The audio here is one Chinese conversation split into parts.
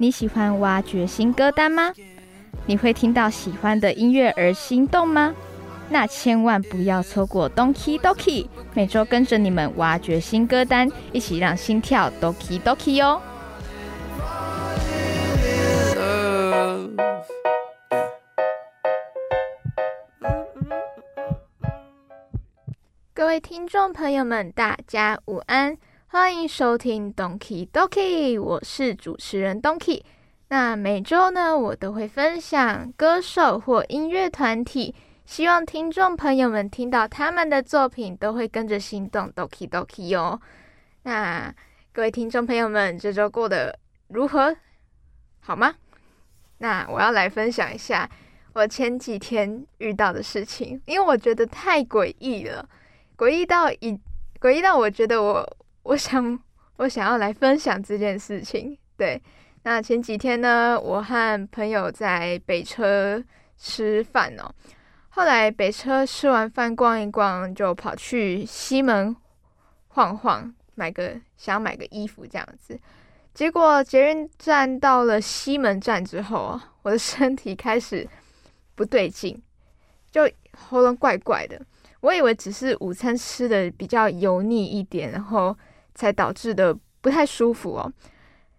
你喜欢挖掘新歌单吗？你会听到喜欢的音乐而心动吗？那千万不要错过 Donkey Donkey，每周跟着你们挖掘新歌单，一起让心跳 Donkey Donkey 哦！各位听众朋友们，大家午安。欢迎收听 Donkey Donkey，我是主持人 Donkey。那每周呢，我都会分享歌手或音乐团体，希望听众朋友们听到他们的作品，都会跟着心动 Donkey Donkey 哦。那各位听众朋友们，这周过得如何？好吗？那我要来分享一下我前几天遇到的事情，因为我觉得太诡异了，诡异到一诡异到我觉得我。我想，我想要来分享这件事情。对，那前几天呢，我和朋友在北车吃饭哦。后来北车吃完饭逛一逛，就跑去西门晃晃，买个想买个衣服这样子。结果捷运站到了西门站之后，我的身体开始不对劲，就喉咙怪怪的。我以为只是午餐吃的比较油腻一点，然后。才导致的不太舒服哦。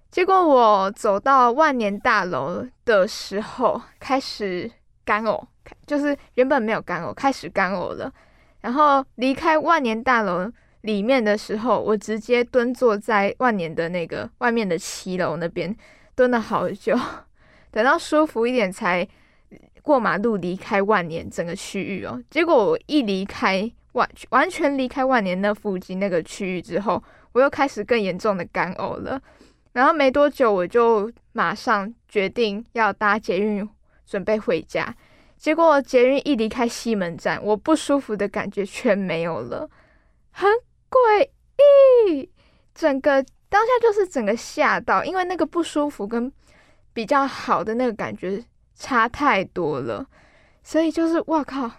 结果我走到万年大楼的时候，开始干呕，就是原本没有干呕，开始干呕了。然后离开万年大楼里面的时候，我直接蹲坐在万年的那个外面的七楼那边蹲了好久，等到舒服一点才过马路离开万年整个区域哦。结果我一离开完完全离开万年那附近那个区域之后。我又开始更严重的干呕了，然后没多久我就马上决定要搭捷运准备回家，结果捷运一离开西门站，我不舒服的感觉全没有了，很诡异，整个当下就是整个吓到，因为那个不舒服跟比较好的那个感觉差太多了，所以就是哇靠，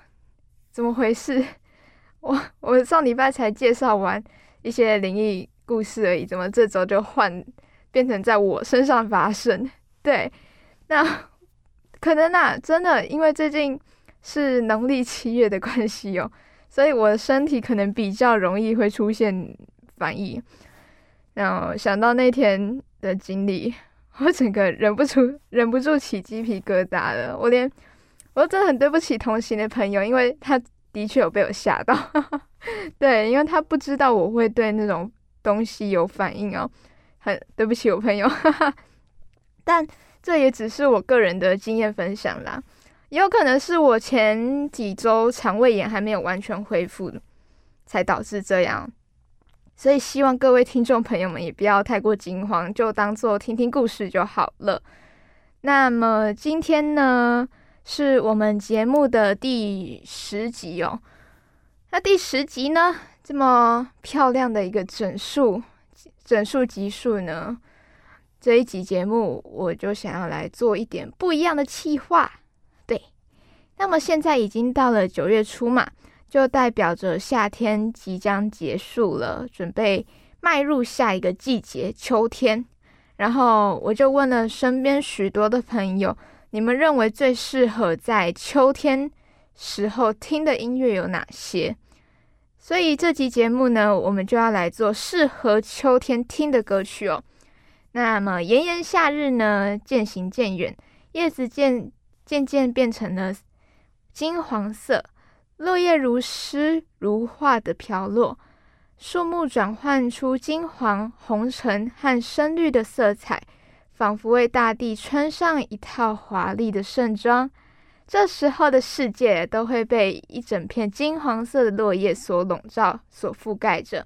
怎么回事？我我上礼拜才介绍完。一些灵异故事而已，怎么这周就换变成在我身上发生？对，那可能啊，真的因为最近是农历七月的关系哦，所以我的身体可能比较容易会出现反应。然后想到那天的经历，我整个忍不住忍不住起鸡皮疙瘩了。我连我真的很对不起同行的朋友，因为他的确有被我吓到。对，因为他不知道我会对那种东西有反应哦，很对不起我朋友，但这也只是我个人的经验分享啦，也有可能是我前几周肠胃炎还没有完全恢复，才导致这样，所以希望各位听众朋友们也不要太过惊慌，就当做听听故事就好了。那么今天呢，是我们节目的第十集哦。那第十集呢？这么漂亮的一个整数整数集数呢？这一集节目我就想要来做一点不一样的企划。对，那么现在已经到了九月初嘛，就代表着夏天即将结束了，准备迈入下一个季节——秋天。然后我就问了身边许多的朋友，你们认为最适合在秋天时候听的音乐有哪些？所以这集节目呢，我们就要来做适合秋天听的歌曲哦。那么炎炎夏日呢，渐行渐远，叶子渐渐渐变成了金黄色，落叶如诗如画的飘落，树木转换出金黄、红橙和深绿的色彩，仿佛为大地穿上一套华丽的盛装。这时候的世界都会被一整片金黄色的落叶所笼罩、所覆盖着。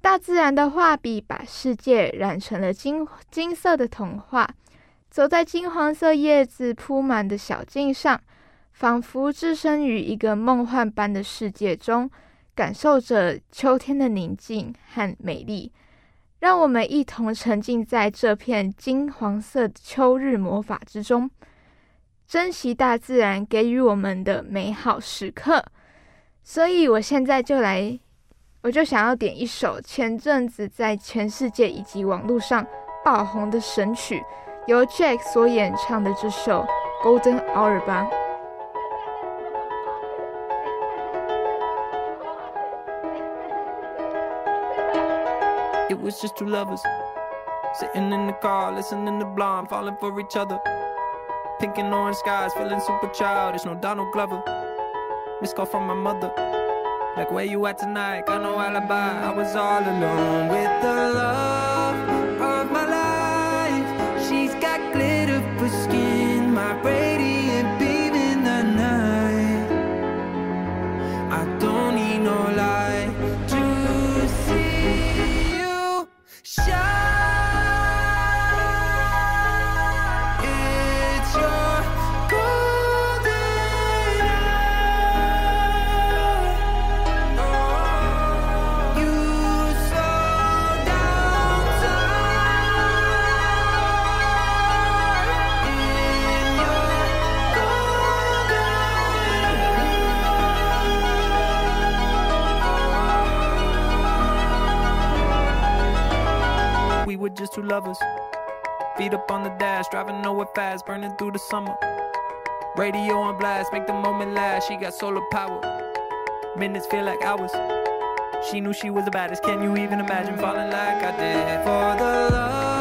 大自然的画笔把世界染成了金金色的童话。走在金黄色叶子铺满的小径上，仿佛置身于一个梦幻般的世界中，感受着秋天的宁静和美丽。让我们一同沉浸在这片金黄色秋日魔法之中，珍惜大自然给予我们的美好时刻。所以，我现在就来，我就想要点一首前阵子在全世界以及网络上爆红的神曲。由 Jack 所演唱的这首《Golden Hour》吧。It was just two lovers sitting in the car, listening to Blonde, falling for each other. Pink and orange skies, feeling super childish. No Donald Glover. Miss call from my mother. Like, where you at tonight? Got no alibi. I was all alone with the love. Lovers. Feet up on the dash, driving nowhere fast, burning through the summer. Radio on blast, make the moment last. She got solar power. Minutes feel like hours. She knew she was the baddest. Can you even imagine falling like I did for the love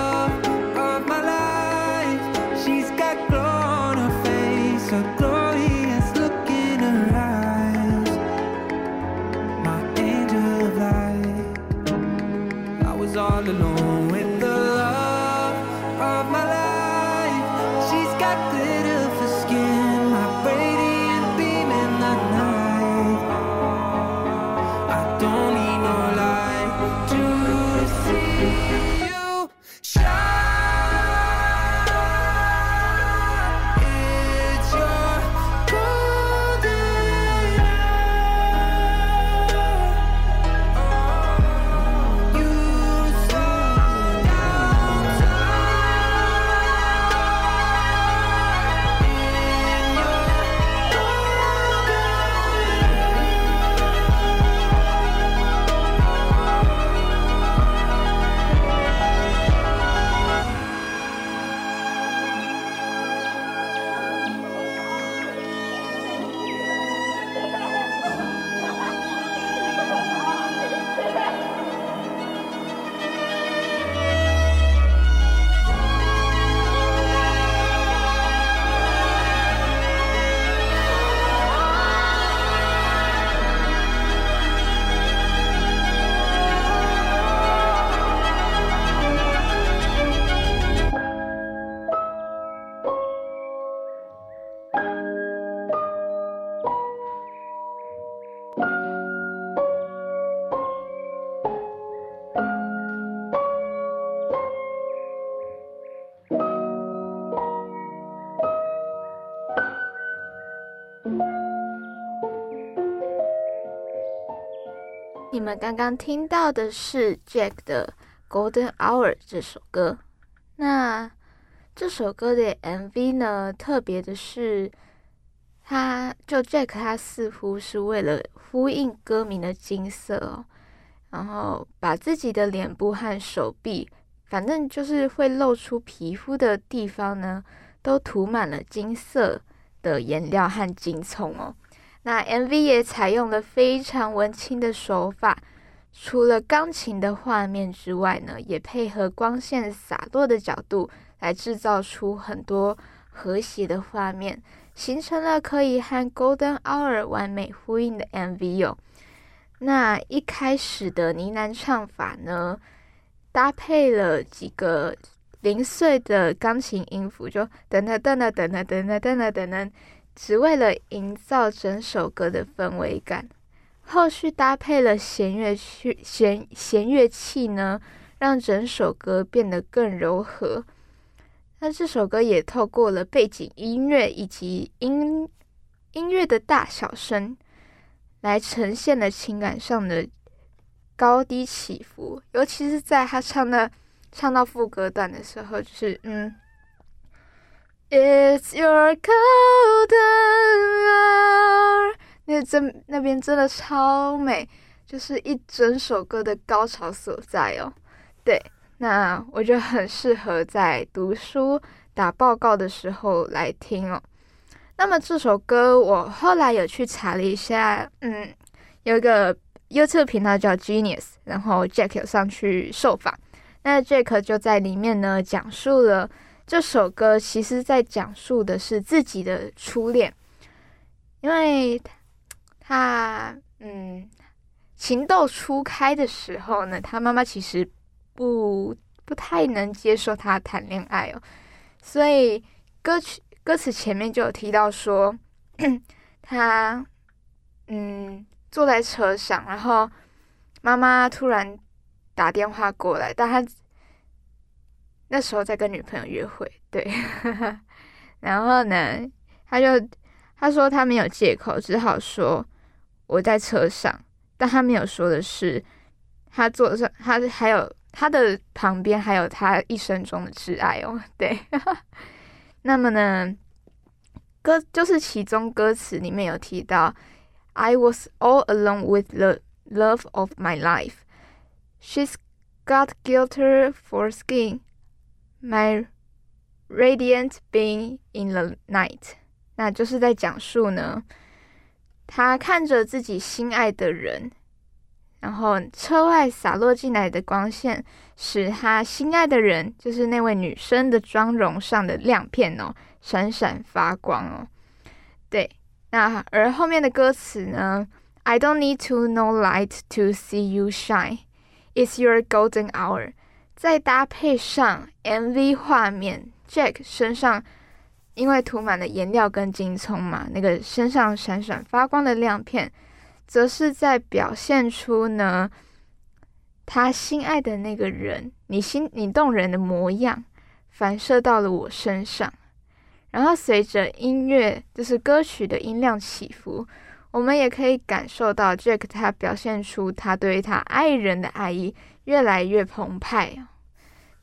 我们刚刚听到的是 Jack 的《Golden Hour》这首歌。那这首歌的 MV 呢？特别的是，他就 Jack 他似乎是为了呼应歌名的金色哦，然后把自己的脸部和手臂，反正就是会露出皮肤的地方呢，都涂满了金色的颜料和金葱哦。那 MV 也采用了非常文青的手法，除了钢琴的画面之外呢，也配合光线洒落的角度来制造出很多和谐的画面，形成了可以和《Golden Hour》完美呼应的 MV 哦。那一开始的呢喃唱法呢，搭配了几个零碎的钢琴音符，就噔噔噔噔噔噔噔噔噔噔噔。只为了营造整首歌的氛围感，后续搭配了弦乐器，弦弦乐器呢，让整首歌变得更柔和。那这首歌也透过了背景音乐以及音音乐的大小声，来呈现了情感上的高低起伏。尤其是在他唱的唱到副歌段的时候，就是嗯，It's your golden hour，那真那边真的超美，就是一整首歌的高潮所在哦。对。那我觉得很适合在读书、打报告的时候来听哦。那么这首歌我后来有去查了一下，嗯，有一个 YouTube 频道叫 Genius，然后 Jack 有上去受访，那 Jack 就在里面呢讲述了这首歌，其实在讲述的是自己的初恋，因为他嗯情窦初开的时候呢，他妈妈其实。不不太能接受他谈恋爱哦，所以歌曲歌词前面就有提到说，他嗯坐在车上，然后妈妈突然打电话过来，但他那时候在跟女朋友约会，对，然后呢，他就他说他没有借口，只好说我在车上，但他没有说的是他坐上，他还有。他的旁边还有他一生中的挚爱哦，对。那么呢，歌就是其中歌词里面有提到，I was all alone with the love of my life. She's got guilt for skin, my radiant being in the night。那就是在讲述呢，他看着自己心爱的人。然后车外洒落进来的光线，使他心爱的人，就是那位女生的妆容上的亮片哦，闪闪发光哦。对，那而后面的歌词呢？I don't need to know light to see you shine. It's your golden hour. 再搭配上 MV 画面，Jack 身上因为涂满了颜料跟金葱嘛，那个身上闪闪发光的亮片。则是在表现出呢，他心爱的那个人，你心你动人的模样，反射到了我身上。然后随着音乐，就是歌曲的音量起伏，我们也可以感受到 Jack 他表现出他对他爱人的爱意越来越澎湃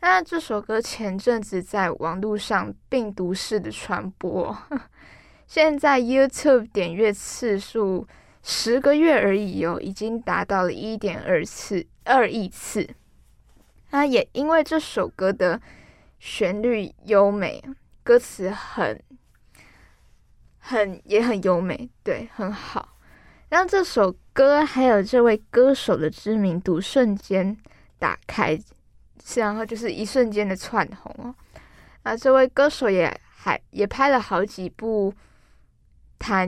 那这首歌前阵子在网络上病毒式的传播，现在 YouTube 点阅次数。十个月而已哦，已经达到了一点二次二亿次。那也因为这首歌的旋律优美，歌词很很也很优美，对，很好，让这首歌还有这位歌手的知名度瞬间打开，然后就是一瞬间的窜红哦。那这位歌手也还也拍了好几部弹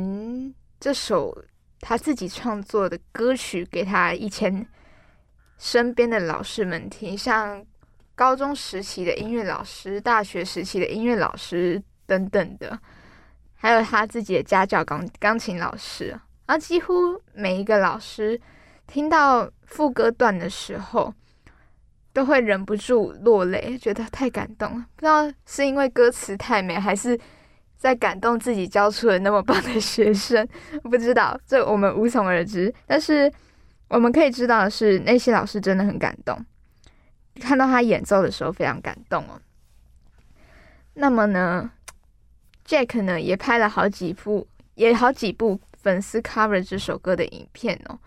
这首。他自己创作的歌曲给他以前身边的老师们听，像高中时期的音乐老师、大学时期的音乐老师等等的，还有他自己的家教钢钢琴老师啊，几乎每一个老师听到副歌段的时候，都会忍不住落泪，觉得太感动了。不知道是因为歌词太美，还是。在感动自己教出了那么棒的学生，不知道这我们无从而知。但是我们可以知道的是，那些老师真的很感动，看到他演奏的时候非常感动哦。那么呢，Jack 呢也拍了好几部，也好几部粉丝 cover 这首歌的影片哦。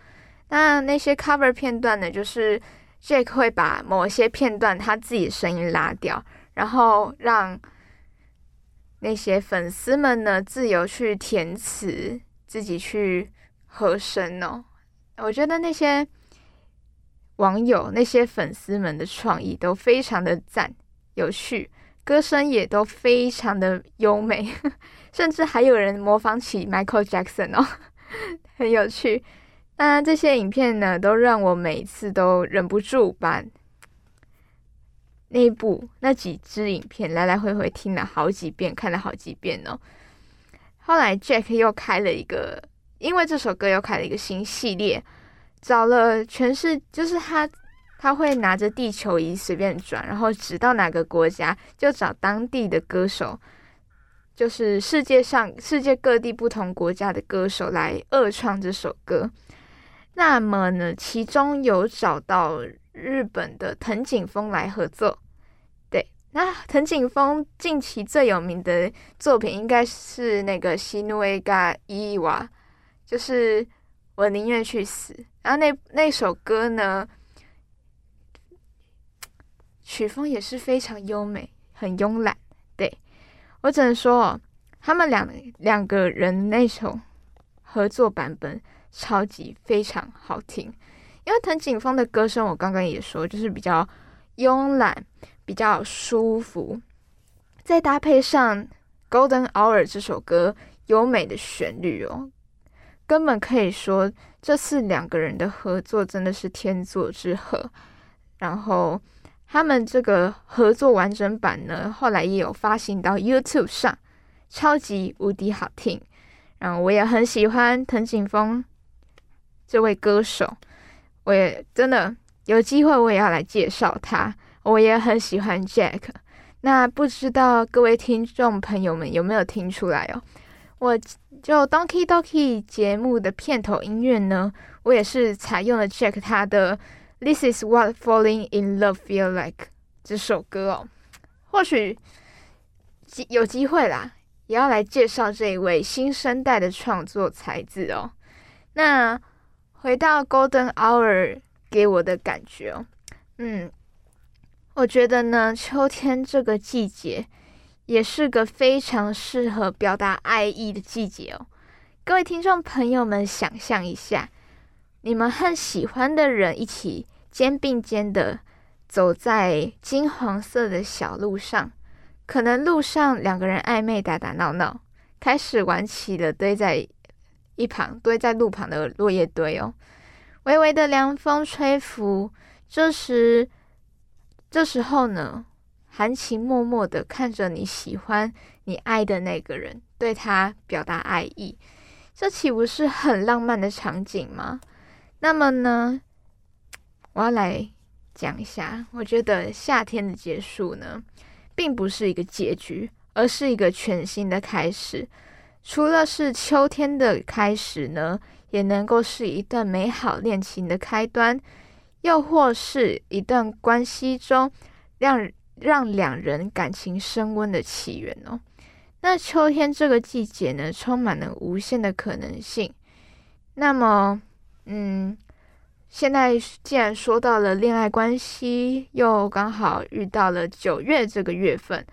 那那些 cover 片段呢，就是 Jack 会把某些片段他自己的声音拉掉，然后让。那些粉丝们呢，自由去填词，自己去和声哦。我觉得那些网友、那些粉丝们的创意都非常的赞、有趣，歌声也都非常的优美，甚至还有人模仿起 Michael Jackson 哦，很有趣。那这些影片呢，都让我每次都忍不住把。那一部那几支影片来来回回听了好几遍，看了好几遍哦。后来 Jack 又开了一个因为这首歌又开了一个新系列，找了全是就是他他会拿着地球仪随便转，然后指到哪个国家就找当地的歌手，就是世界上世界各地不同国家的歌手来二创这首歌。那么呢，其中有找到日本的藤井风来合作。对，那藤井风近期最有名的作品应该是那个《西努埃嘎伊娃》。就是我宁愿去死，然后那那首歌呢，曲风也是非常优美，很慵懒。对我只能说，他们两两个人那首合作版本超级非常好听。因为藤井风的歌声，我刚刚也说，就是比较慵懒，比较舒服，再搭配上《Golden Hour》这首歌优美的旋律哦。根本可以说，这次两个人的合作真的是天作之合。然后他们这个合作完整版呢，后来也有发行到 YouTube 上，超级无敌好听。然后我也很喜欢藤井风这位歌手，我也真的有机会我也要来介绍他。我也很喜欢 Jack。那不知道各位听众朋友们有没有听出来哦？我就 Donkey Donkey 节目的片头音乐呢，我也是采用了 Jack 他的 This is what falling in love feel like 这首歌哦。或许有机会啦，也要来介绍这一位新生代的创作才子哦。那回到 Golden Hour 给我的感觉哦，嗯，我觉得呢，秋天这个季节。也是个非常适合表达爱意的季节哦。各位听众朋友们，想象一下，你们和喜欢的人一起肩并肩的走在金黄色的小路上，可能路上两个人暧昧打打闹闹，开始玩起了堆在一旁、堆在路旁的落叶堆哦。微微的凉风吹拂，这时，这时候呢？含情脉脉的看着你喜欢、你爱的那个人，对他表达爱意，这岂不是很浪漫的场景吗？那么呢，我要来讲一下，我觉得夏天的结束呢，并不是一个结局，而是一个全新的开始。除了是秋天的开始呢，也能够是一段美好恋情的开端，又或是一段关系中让。让两人感情升温的起源哦。那秋天这个季节呢，充满了无限的可能性。那么，嗯，现在既然说到了恋爱关系，又刚好遇到了九月这个月份，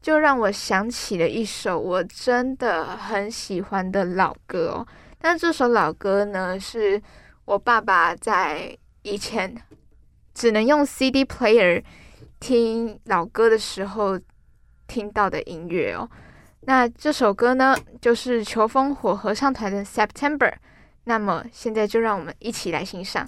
就让我想起了一首我真的很喜欢的老歌哦。但这首老歌呢，是我爸爸在以前只能用 CD player。听老歌的时候听到的音乐哦，那这首歌呢，就是求风火合唱团的《September》。那么现在就让我们一起来欣赏。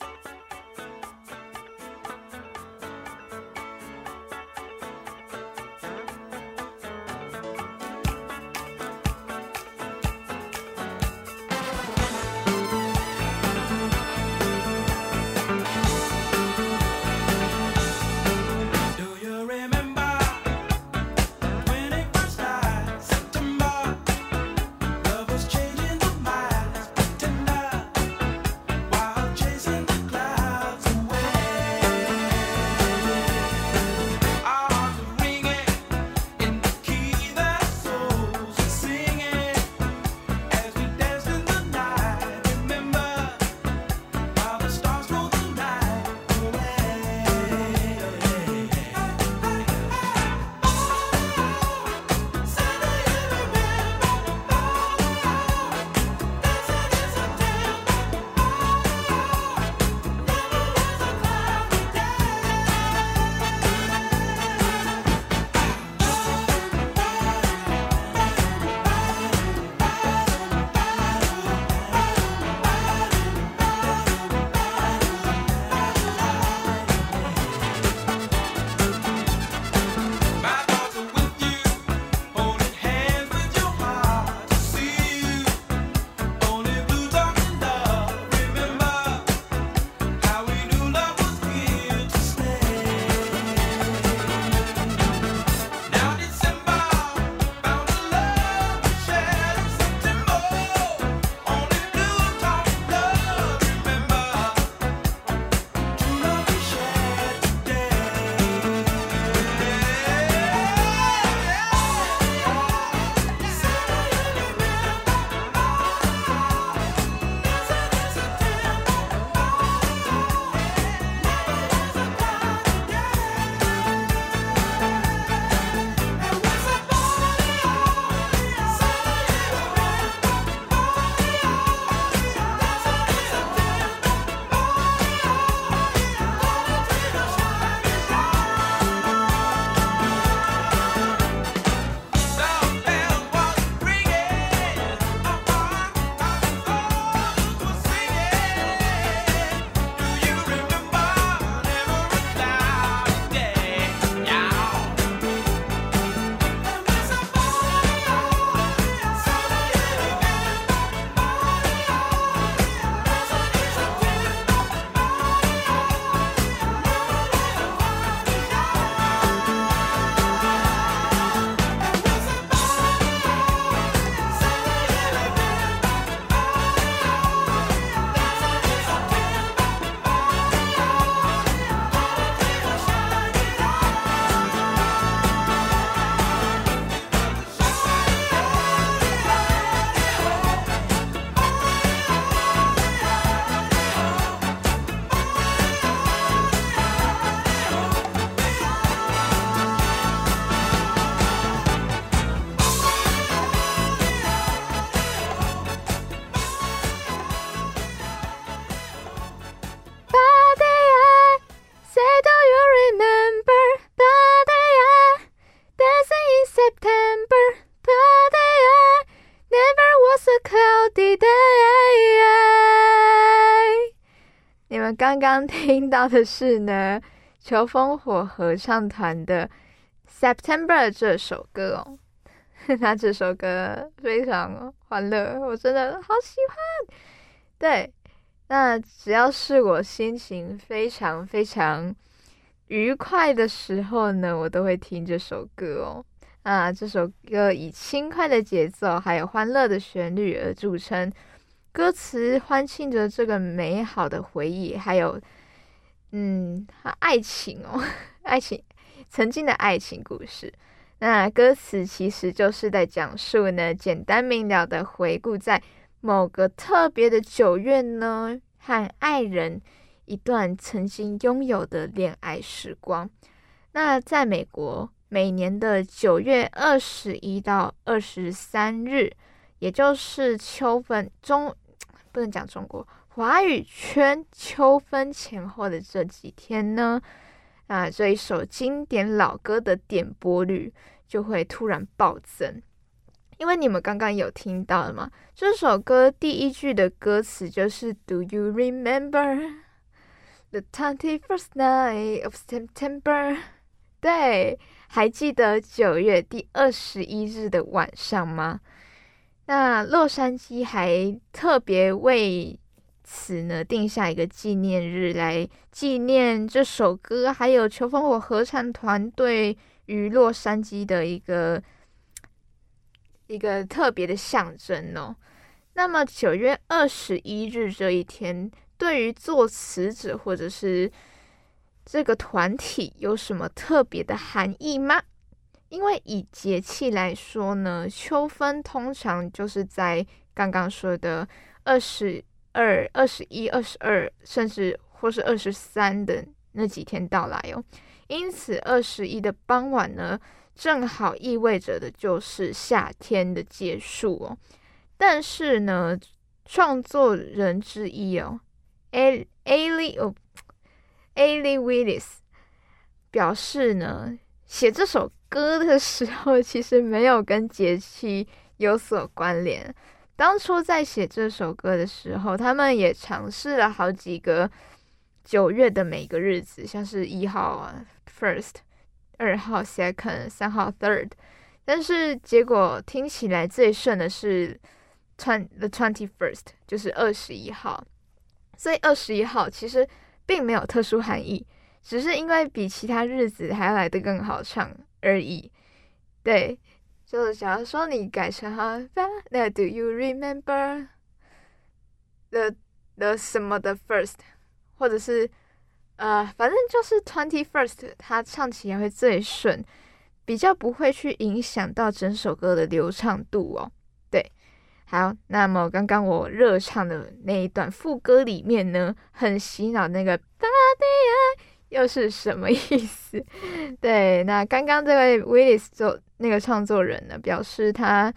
刚刚听到的是呢，求风火合唱团的《September》这首歌哦。那这首歌非常欢乐，我真的好喜欢。对，那只要是我心情非常非常愉快的时候呢，我都会听这首歌哦。啊，这首歌以轻快的节奏还有欢乐的旋律而著称，歌词欢庆着这个美好的回忆，还有嗯，爱情哦，爱情，曾经的爱情故事。那歌词其实就是在讲述呢，简单明了的回顾，在某个特别的九月呢，和爱人一段曾经拥有的恋爱时光。那在美国。每年的九月二十一到二十三日，也就是秋分中，不能讲中国华语圈秋分前后的这几天呢，啊，这一首经典老歌的点播率就会突然暴增，因为你们刚刚有听到了吗？这首歌第一句的歌词就是 "Do you remember the twenty first night of September？" 对。还记得九月第二十一日的晚上吗？那洛杉矶还特别为此呢定下一个纪念日，来纪念这首歌，还有求风火合唱团队与洛杉矶的一个一个特别的象征哦。那么九月二十一日这一天，对于作词者或者是这个团体有什么特别的含义吗？因为以节气来说呢，秋分通常就是在刚刚说的二十二、二十一、二十二，甚至或是二十三的那几天到来哦。因此，二十一的傍晚呢，正好意味着的就是夏天的结束哦。但是呢，创作人之一哦，A A L I 哦。a l i Willis 表示呢，写这首歌的时候其实没有跟节气有所关联。当初在写这首歌的时候，他们也尝试了好几个九月的每个日子，像是一号啊，first，二号 second，三号 third，但是结果听起来最顺的是 twenty the twenty first，就是二十一号。所以二十一号其实。并没有特殊含义，只是因为比其他日子还来得更好唱而已。对，就是假如说你改成哈，那 Do you remember the the 什么的 first，或者是呃，反正就是 twenty first，它唱起来会最顺，比较不会去影响到整首歌的流畅度哦。对好，那么刚刚我热唱的那一段副歌里面呢，很洗脑那个巴蒂亚又是什么意思？对，那刚刚这位 Willis 做那个创作人呢，表示他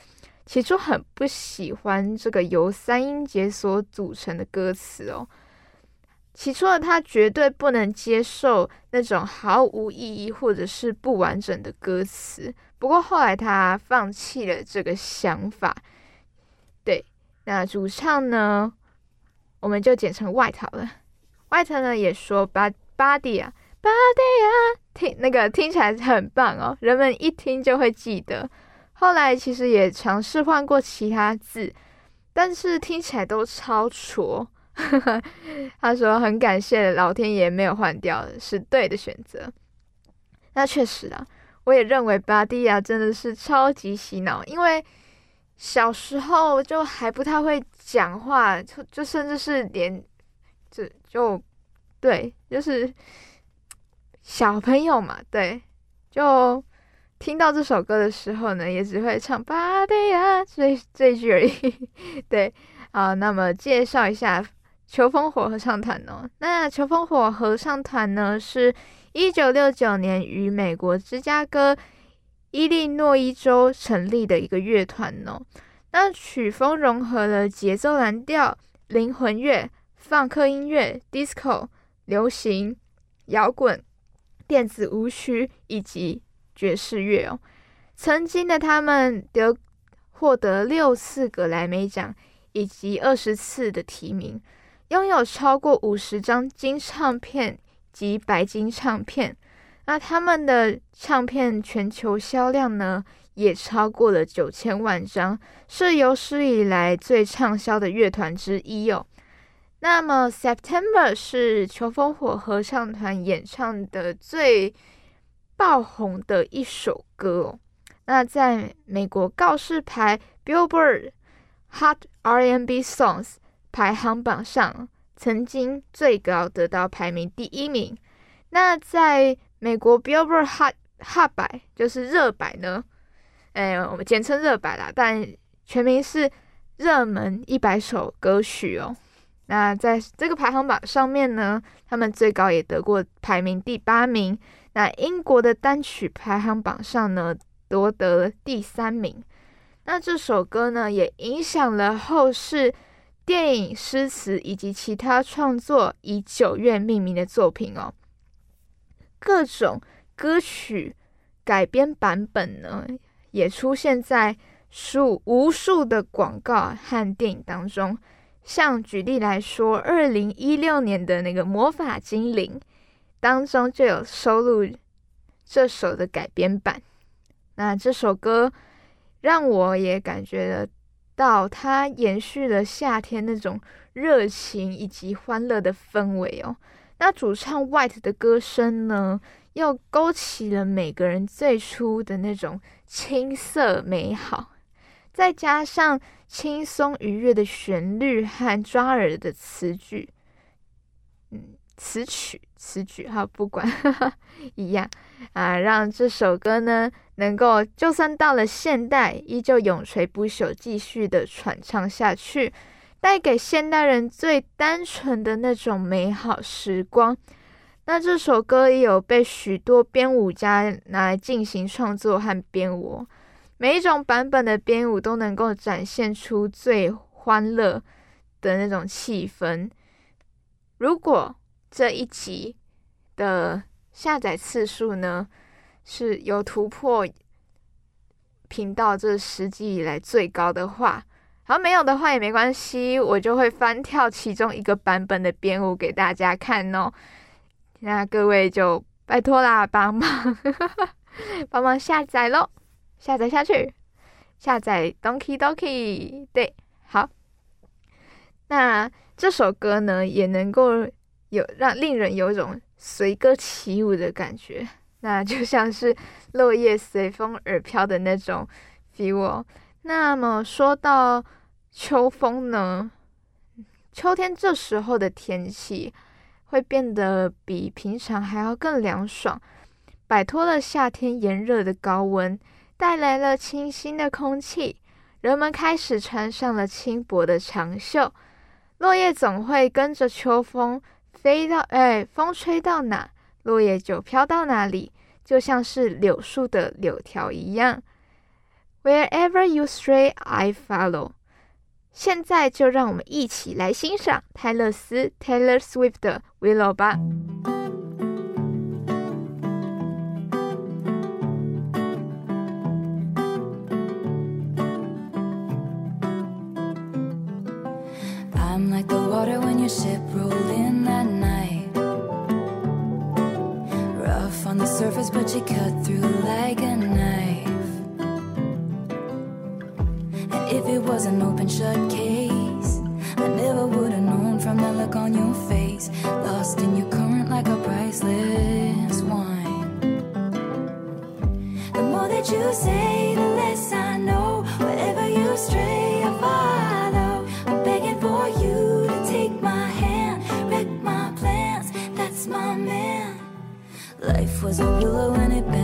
起初很不喜欢这个由三音节所组成的歌词哦。起初呢，他绝对不能接受那种毫无意义或者是不完整的歌词。不过后来他放弃了这个想法。对那主唱呢，我们就简称 White 好了。White 呢也说把，Body 啊，Body 啊，听那个听起来很棒哦，人们一听就会记得。后来其实也尝试换过其他字，但是听起来都超挫。他说很感谢老天爷没有换掉，是对的选择。那确实啊，我也认为 Body 啊真的是超级洗脑，因为。小时候就还不太会讲话，就就甚至是连，就就对，就是小朋友嘛，对，就听到这首歌的时候呢，也只会唱“巴蒂亚”这这一句而已。对，啊，那么介绍一下求风火合唱团哦。那求风火合唱团呢，是一九六九年于美国芝加哥。伊利诺伊州成立的一个乐团哦，那曲风融合了节奏蓝调、灵魂乐、放克音乐、disco、流行、摇滚、电子舞曲以及爵士乐哦。曾经的他们得获得六次格莱美奖以及二十次的提名。拥有超过五十张金唱片及白金唱片。那他们的唱片全球销量呢，也超过了九千万张，是有史以来最畅销的乐团之一哦。那么，September 是秋风火合唱团演唱的最爆红的一首歌哦。那在美国告示牌 Billboard Hot R&B Songs 排行榜上，曾经最高得到排名第一名。那在美国 Billboard Hot Hot 百就是热百呢，哎，我们简称热百啦，但全名是热门一百首歌曲哦。那在这个排行榜上面呢，他们最高也得过排名第八名。那英国的单曲排行榜上呢，夺得第三名。那这首歌呢，也影响了后世电影、诗词以及其他创作以九月命名的作品哦。各种歌曲改编版本呢，也出现在数无数的广告和电影当中。像举例来说，二零一六年的那个《魔法精灵》当中就有收录这首的改编版。那这首歌让我也感觉得到它延续了夏天那种热情以及欢乐的氛围哦。那主唱 White 的歌声呢，又勾起了每个人最初的那种青涩美好。再加上轻松愉悦的旋律和抓耳的词句，嗯，词曲词曲哈，不管 一样啊，让这首歌呢能够就算到了现代，依旧永垂不朽，继续的传唱下去，带给现代人最单纯的那种美好时光。那这首歌也有被许多编舞家拿来进行创作和编舞。每一种版本的编舞都能够展现出最欢乐的那种气氛。如果这一集的下载次数呢是有突破频道这十集以来最高的话，好没有的话也没关系，我就会翻跳其中一个版本的编舞给大家看哦。那各位就拜托啦，帮忙 帮忙下载喽！下载下去，下载 Donkey Donkey，对，好。那这首歌呢，也能够有让令人有一种随歌起舞的感觉，那就像是落叶随风而飘的那种 feel。那么说到秋风呢，秋天这时候的天气会变得比平常还要更凉爽，摆脱了夏天炎热的高温。带来了清新的空气，人们开始穿上了轻薄的长袖。落叶总会跟着秋风飞到，哎，风吹到哪，落叶就飘到哪里，就像是柳树的柳条一样。Wherever you stray, I follow。现在就让我们一起来欣赏泰勒斯 （Taylor Swift） 的《Willow》吧。Water when your ship rolled in that night. Rough on the surface, but you cut through like a knife. And if it was an open shut case, I never would have known from the look on your face. Lost in your current like a priceless wine. The more that you say, the less I know. Wherever you stray, was a willow and it bent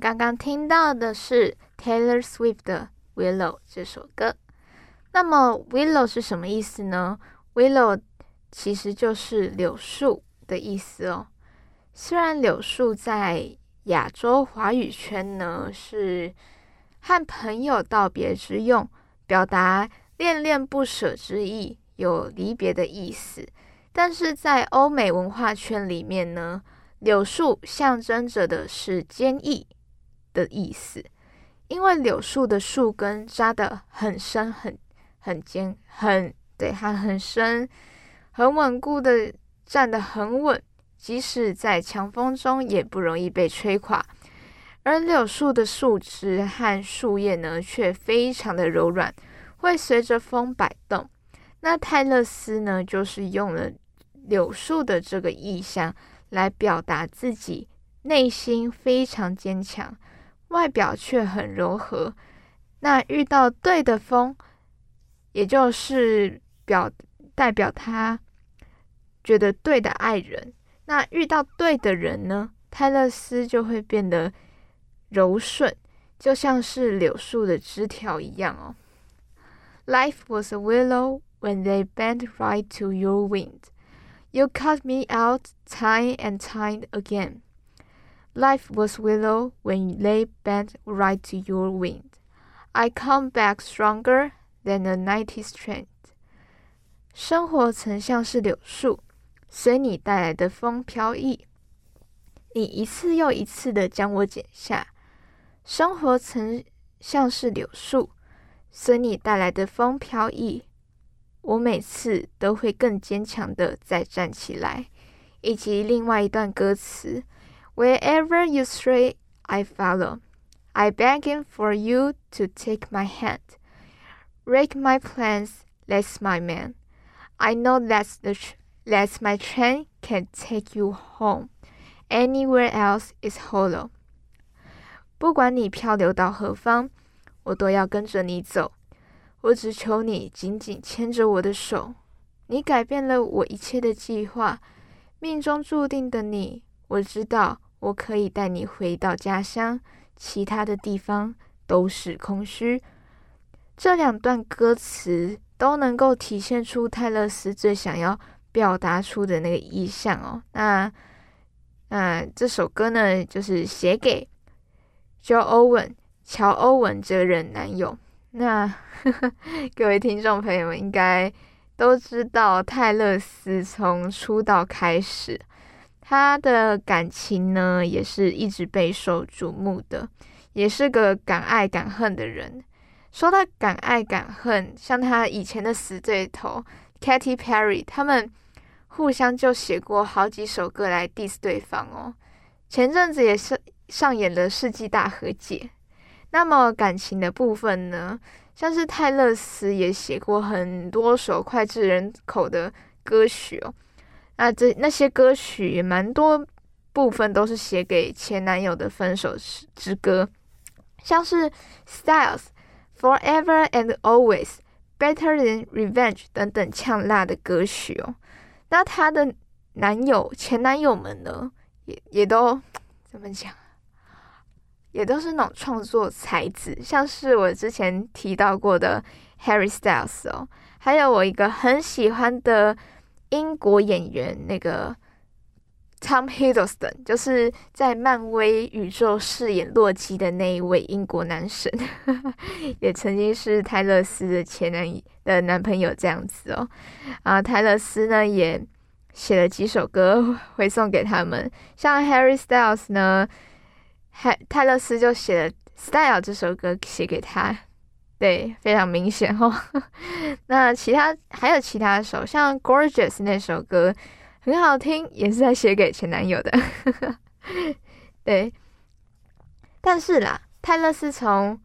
刚刚听到的是 Taylor Swift 的《Willow》这首歌。那么 Willow 是什么意思呢？Willow 其实就是柳树的意思哦。虽然柳树在亚洲华语圈呢是和朋友道别之用，表达恋恋不舍之意，有离别的意思。但是在欧美文化圈里面呢，柳树象征着的是坚毅的意思，因为柳树的树根扎得很深、很很坚、很对它很深、很稳固的站得很稳，即使在强风中也不容易被吹垮。而柳树的树枝和树叶呢，却非常的柔软，会随着风摆动。那泰勒斯呢，就是用了柳树的这个意象来表达自己内心非常坚强，外表却很柔和。那遇到对的风，也就是表代表他觉得对的爱人。那遇到对的人呢，泰勒斯就会变得柔顺，就像是柳树的枝条一样哦。Life was a willow when they bent right to your wind. You cut me out time and time again. Life was willow when they bent right to your wind. I come back stronger than a nighty strength. 生活曾像是柳树，随你带来的风飘逸，你一次又一次的将我剪下。生活曾像是柳树，随你带来的风飘逸，我每次都会更坚强的再站起来。以及另外一段歌词 ：Wherever you stray, I follow. I begging for you to take my hand, break my plans. That's my man. I know that's the tr- that's my train can take you home. Anywhere else is hollow. 不管你漂流到何方，我都要跟着你走。我只求你紧紧牵着我的手。你改变了我一切的计划，命中注定的你， 我知道我可以带你回到家乡，其他的地方都是空虚。这两段歌词都能够体现出泰勒斯最想要表达出的那个意象哦。那，那这首歌呢，就是写给 Joe Owen 乔欧文这任男友。那 各位听众朋友们应该都知道，泰勒斯从出道开始，他的感情呢也是一直备受瞩目的，也是个敢爱敢恨的人。说到敢爱敢恨，像他以前的死对头 Katy Perry，他们互相就写过好几首歌来 diss 对方哦。前阵子也是上演了世纪大和解。那么感情的部分呢，像是泰勒斯也写过很多首脍炙人口的歌曲哦。那这那些歌曲也蛮多部分都是写给前男友的分手之之歌，像是 Styles。Forever and Always, Better Than Revenge 等等呛辣的歌曲哦。那她的男友、前男友们呢，也也都怎么讲？也都是那种创作才子，像是我之前提到过的 Harry Styles 哦，还有我一个很喜欢的英国演员那个。Tom Hiddleston 就是在漫威宇宙饰演洛基的那一位英国男神，也曾经是泰勒斯的前男的男朋友这样子哦。啊，泰勒斯呢也写了几首歌回送给他们，像 Harry Styles 呢，泰泰勒斯就写了《Style》这首歌写给他，对，非常明显哦。那其他还有其他首，像《Gorgeous》那首歌。很好听，也是在写给前男友的。对，但是啦，泰勒斯从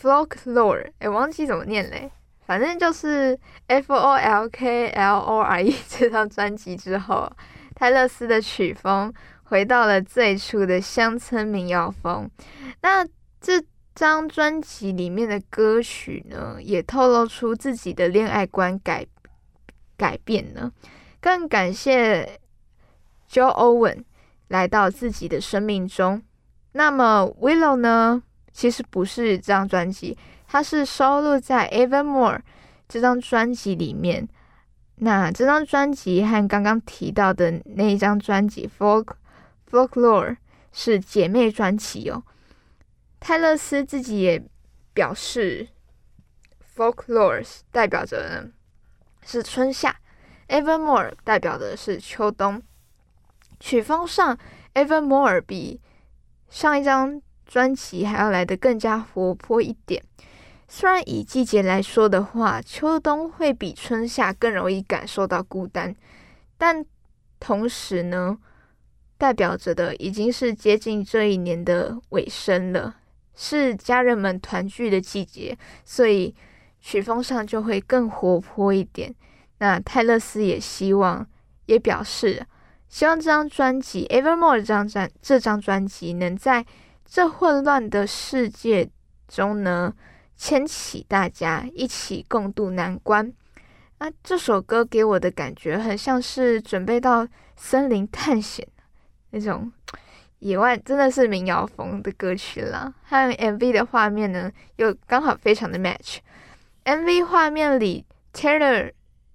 Folklore，哎，忘记怎么念嘞，反正就是 F O L K L O R E 这张专辑之后，泰勒斯的曲风回到了最初的乡村民谣风。那这张专辑里面的歌曲呢，也透露出自己的恋爱观改改变呢。更感谢 Joe Owen 来到自己的生命中。那么 Willow 呢？其实不是这张专辑，它是收录在 Evermore 这张专辑里面。那这张专辑和刚刚提到的那一张专辑 Folk Folklore 是姐妹专辑哦。泰勒斯自己也表示，Folklore 代表着是春夏。Evermore 代表的是秋冬，曲风上，Evermore 比上一张专辑还要来的更加活泼一点。虽然以季节来说的话，秋冬会比春夏更容易感受到孤单，但同时呢，代表着的已经是接近这一年的尾声了，是家人们团聚的季节，所以曲风上就会更活泼一点。那泰勒斯也希望，也表示希望这张专辑《Evermore》这张专这张专辑能在这混乱的世界中呢，牵起大家一起共度难关。那这首歌给我的感觉很像是准备到森林探险那种野外，真的是民谣风的歌曲啦。和 MV 的画面呢，又刚好非常的 match。MV 画面里，Taylor。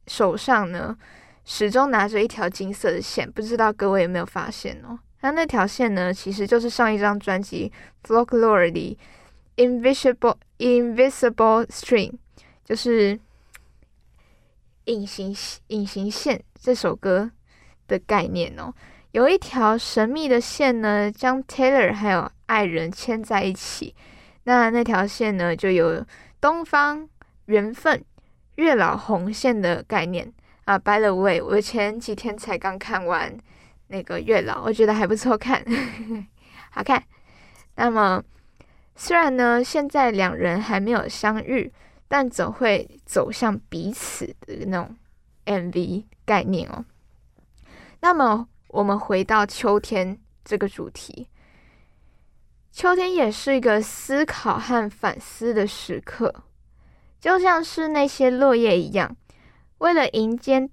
手上呢，始终拿着一条金色的线，不知道各位有没有发现哦？那那条线呢，其实就是上一张专辑《Folklore》里《Invisible Invisible String》，就是隐形隐形线这首歌的概念哦。有一条神秘的线呢，将 Taylor 还有爱人牵在一起。那那条线呢，就有东方缘分。月老红线的概念啊，By the way，我前几天才刚看完那个月老，我觉得还不错看，好看。那么虽然呢，现在两人还没有相遇，但总会走向彼此的那种 MV 概念哦。那么我们回到秋天这个主题，秋天也是一个思考和反思的时刻。就像是那些落叶一样，为了迎接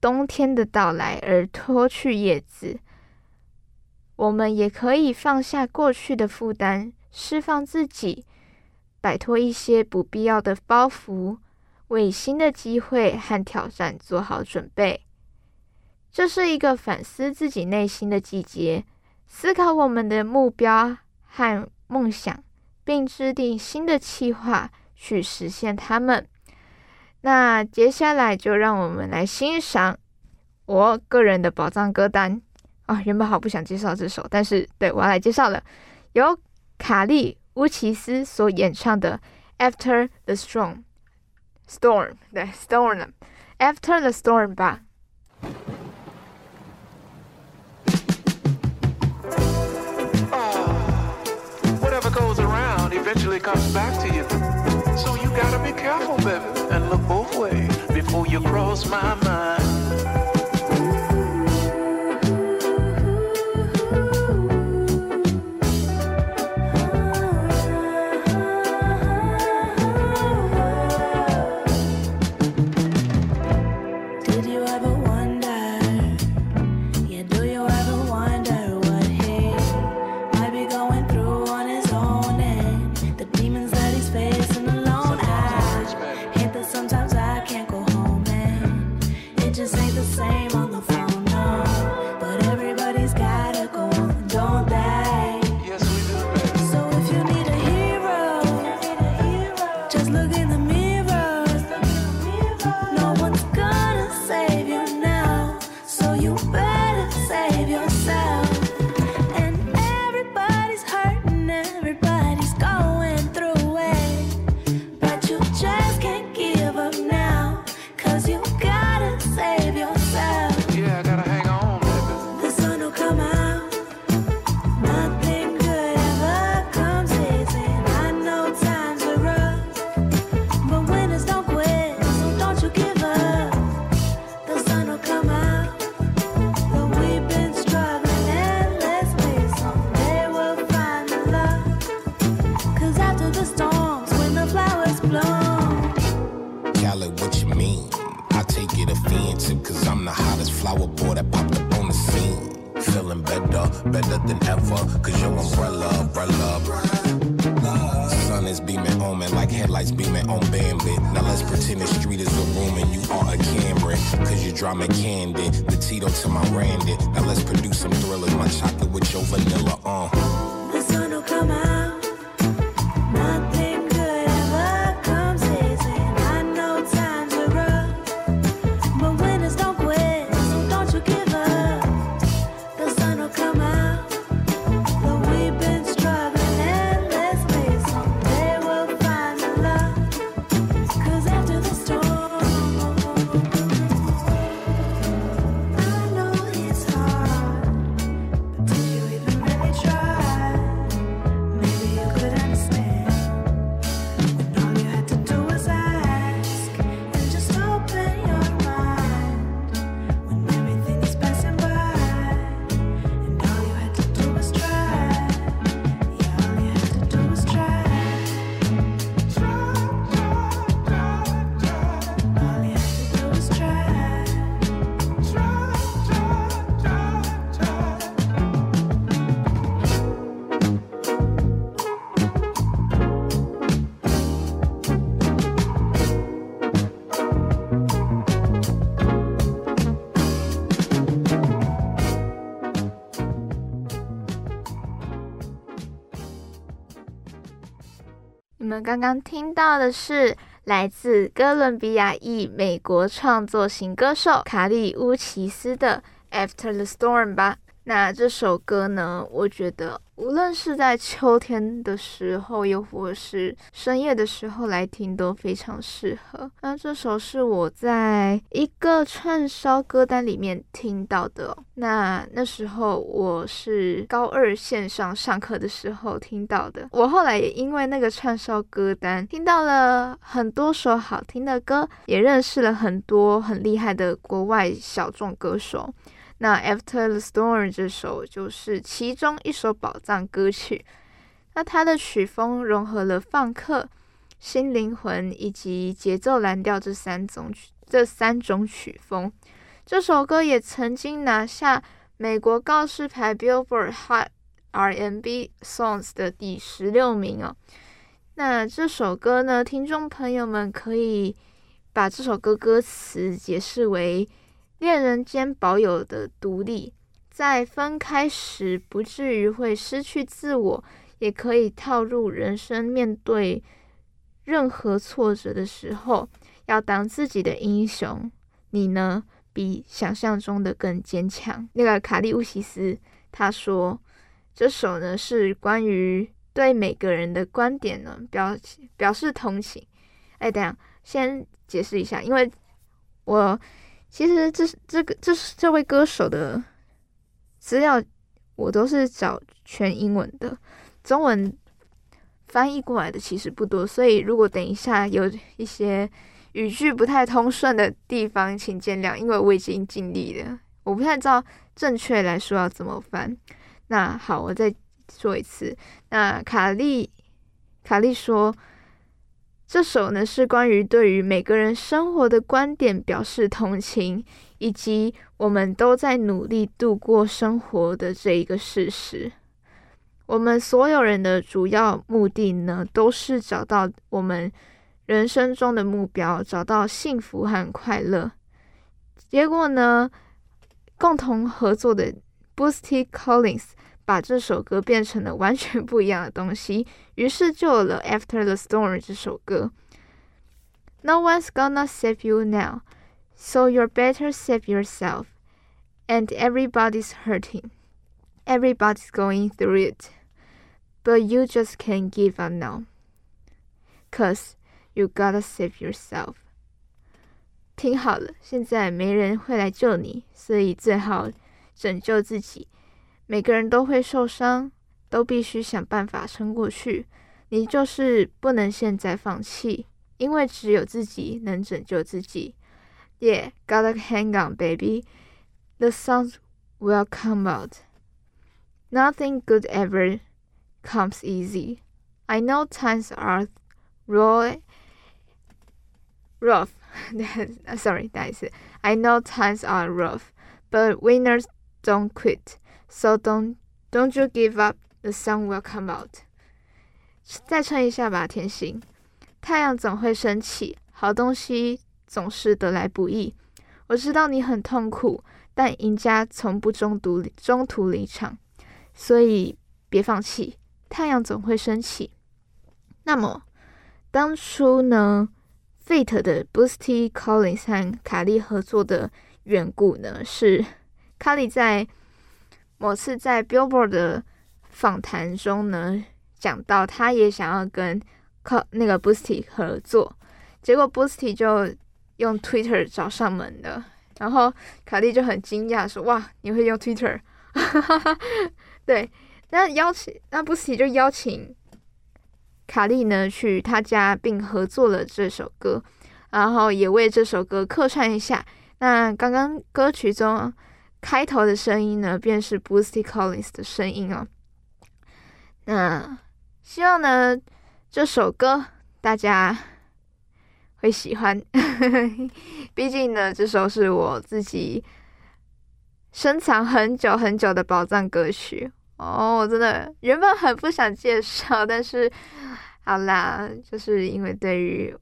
冬天的到来而脱去叶子。我们也可以放下过去的负担，释放自己，摆脱一些不必要的包袱，为新的机会和挑战做好准备。这是一个反思自己内心的季节，思考我们的目标和梦想，并制定新的计划。去实现他们。那接下来就让我们来欣赏我个人的宝藏歌单啊！原本好不想介绍这首，但是对我要来介绍了，由卡利乌奇斯所演唱的《After the Storm》，Storm 对 Storm，After the Storm 吧。Comes back to you. So you gotta be careful, baby, and look both ways before you cross my mind. Headlights beaming on Bambi. Now let's pretend the street is a room and you are a Camry. Cause you draw me candy, the Tito to my Randy. Now let's produce some thrillers, my chocolate with your vanilla, uh. The sun will come out. 我们刚刚听到的是来自哥伦比亚裔美国创作型歌手卡利乌奇斯的《After the Storm》吧。那这首歌呢，我觉得无论是在秋天的时候，又或是深夜的时候来听，都非常适合。那这首是我在一个串烧歌单里面听到的、那那时候我是高二线上上课的时候听到的。我后来也因为那个串烧歌单听到了很多首好听的歌，也认识了很多很厉害的国外小众歌手。那《After the Storm》这首就是其中一首宝藏歌曲。那它的曲风融合了放克、新灵魂以及节奏蓝调这三种曲这三种曲风。这首歌也曾经拿下美国告示牌 Billboard Hot R&B Songs 的第十六名哦。那这首歌呢，听众朋友们可以把这首歌歌词解释为恋人间保有的独立，在分开时不至于会失去自我，也可以套入人生面对任何挫折的时候，要当自己的英雄。你呢，比想象中的更坚强。那个卡利乌西斯他说，这首呢是关于对每个人的观点呢表表示同情。哎，等下先解释一下，因为我其实这是这个这是这位歌手的资料，我都是找全英文的，中文翻译过来的其实不多，所以如果等一下有一些语句不太通顺的地方，请见谅，因为我已经尽力了，我不太知道正确来说要怎么翻。那好，我再说一次。那卡利，卡利说，这首呢是关于对于每个人生活的观点表示同情，以及我们都在努力度过生活的这一个事实。我们所有人的主要目的呢，都是找到我们人生中的目标，找到幸福和快乐。结果呢，共同合作的 Boosty Collins。把这首歌变成了完全不一样的东西，于是就有了《After the Storm》这首歌。No one's gonna save you now, so you better save yourself. And everybody's hurting, everybody's going through it, but you just can't give up now, cause you gotta save yourself. 听好了，现在没人会来救你，所以最好拯救自己。 每个人都会受伤，都必须想办法撑过去。你就是不能现在放弃，因为只有自己能拯救自己。Yeah, gotta hang on, baby. The sun will come out. Nothing good ever comes easy. I know times are raw, rough. Sorry, that is it. I know times are rough, but winners don't quit. So don't don't you give up, the sun will come out。再撑一下吧，甜心，太阳总会升起，好东西总是得来不易。我知道你很痛苦，但赢家从不中途中途离场，所以别放弃，太阳总会升起。那么当初呢，Fate 的 Boosty Collins 和卡利合作的缘故呢，是卡利在。某次在 Billboard 的访谈中呢，讲到他也想要跟靠那个 Boosty 合作，结果 Boosty 就用 Twitter 找上门了，然后卡莉就很惊讶说：“哇，你会用 Twitter？” 对，那邀请那 Boosty 就邀请卡莉呢去他家，并合作了这首歌，然后也为这首歌客串一下。那刚刚歌曲中。开头的声音呢，便是 Boosty Collins 的声音哦。那希望呢，这首歌大家会喜欢。毕竟呢，这首是我自己深藏很久很久的宝藏歌曲哦。我真的原本很不想介绍，但是好啦，就是因为对于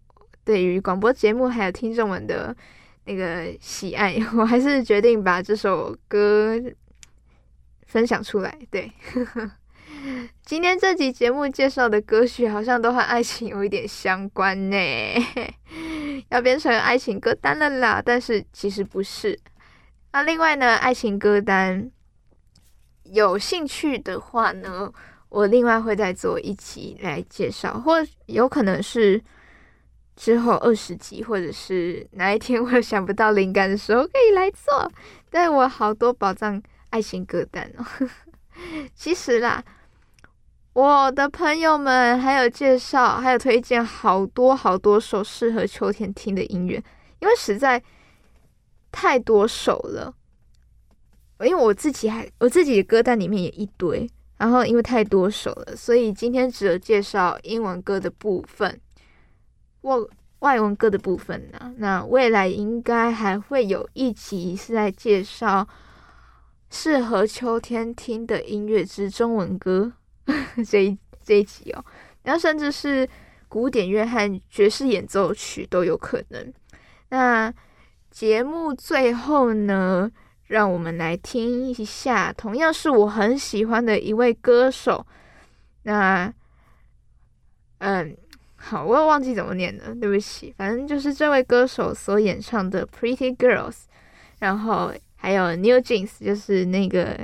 对于广播节目还有听众们的。那个喜爱，我还是决定把这首歌分享出来。对，今天这集节目介绍的歌曲好像都和爱情有一点相关呢，要变成爱情歌单了啦。但是其实不是。那另外呢，爱情歌单有兴趣的话呢，我另外会再做一期来介绍，或有可能是。之后二十集，或者是哪一天 我想不到灵感的时候，可以来做。但我好多宝藏爱情歌单哦。其实啦，我的朋友们还有介绍，还有推荐好多好多首适合秋天听的音乐，因为实在太多首了。因为我自己还我自己的歌单里面也一堆，然后因为太多首了，所以今天只有介绍英文歌的部分。外外文歌的部分呢？那未来应该还会有一集是在介绍适合秋天听的音乐之中文歌 这一这一集哦。然后甚至是古典乐和爵士演奏曲都有可能。那节目最后呢，让我们来听一下，同样是我很喜欢的一位歌手。那嗯。好，我又忘记怎么念了，对不起。反正就是这位歌手所演唱的《Pretty Girls》，然后还有 New Jeans，就是那个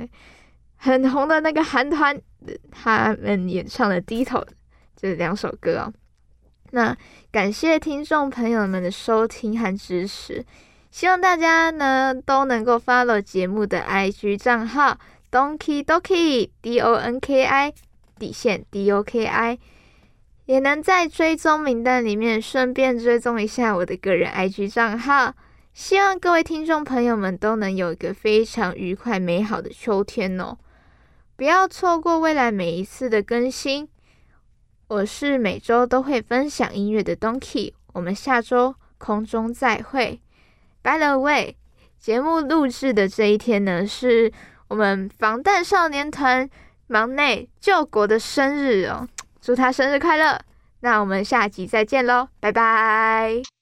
很红的那个韩团，他们演唱的《低头》这两首歌哦。那感谢听众朋友们的收听和支持，希望大家呢都能够 follow 节目的 IG 账号 Donki Doki D O N K I 底线 D O K I，也能在追踪名单里面顺便追踪一下我的个人 IG 账号。希望各位听众朋友们都能有一个非常愉快美好的秋天哦！不要错过未来每一次的更新。我是每周都会分享音乐的 Donkey，我们下周空中再会。By the way，节目录制的这一天呢，是我们防弹少年团忙内救国的生日哦，祝他生日快乐！那我们下集再见喽，拜拜。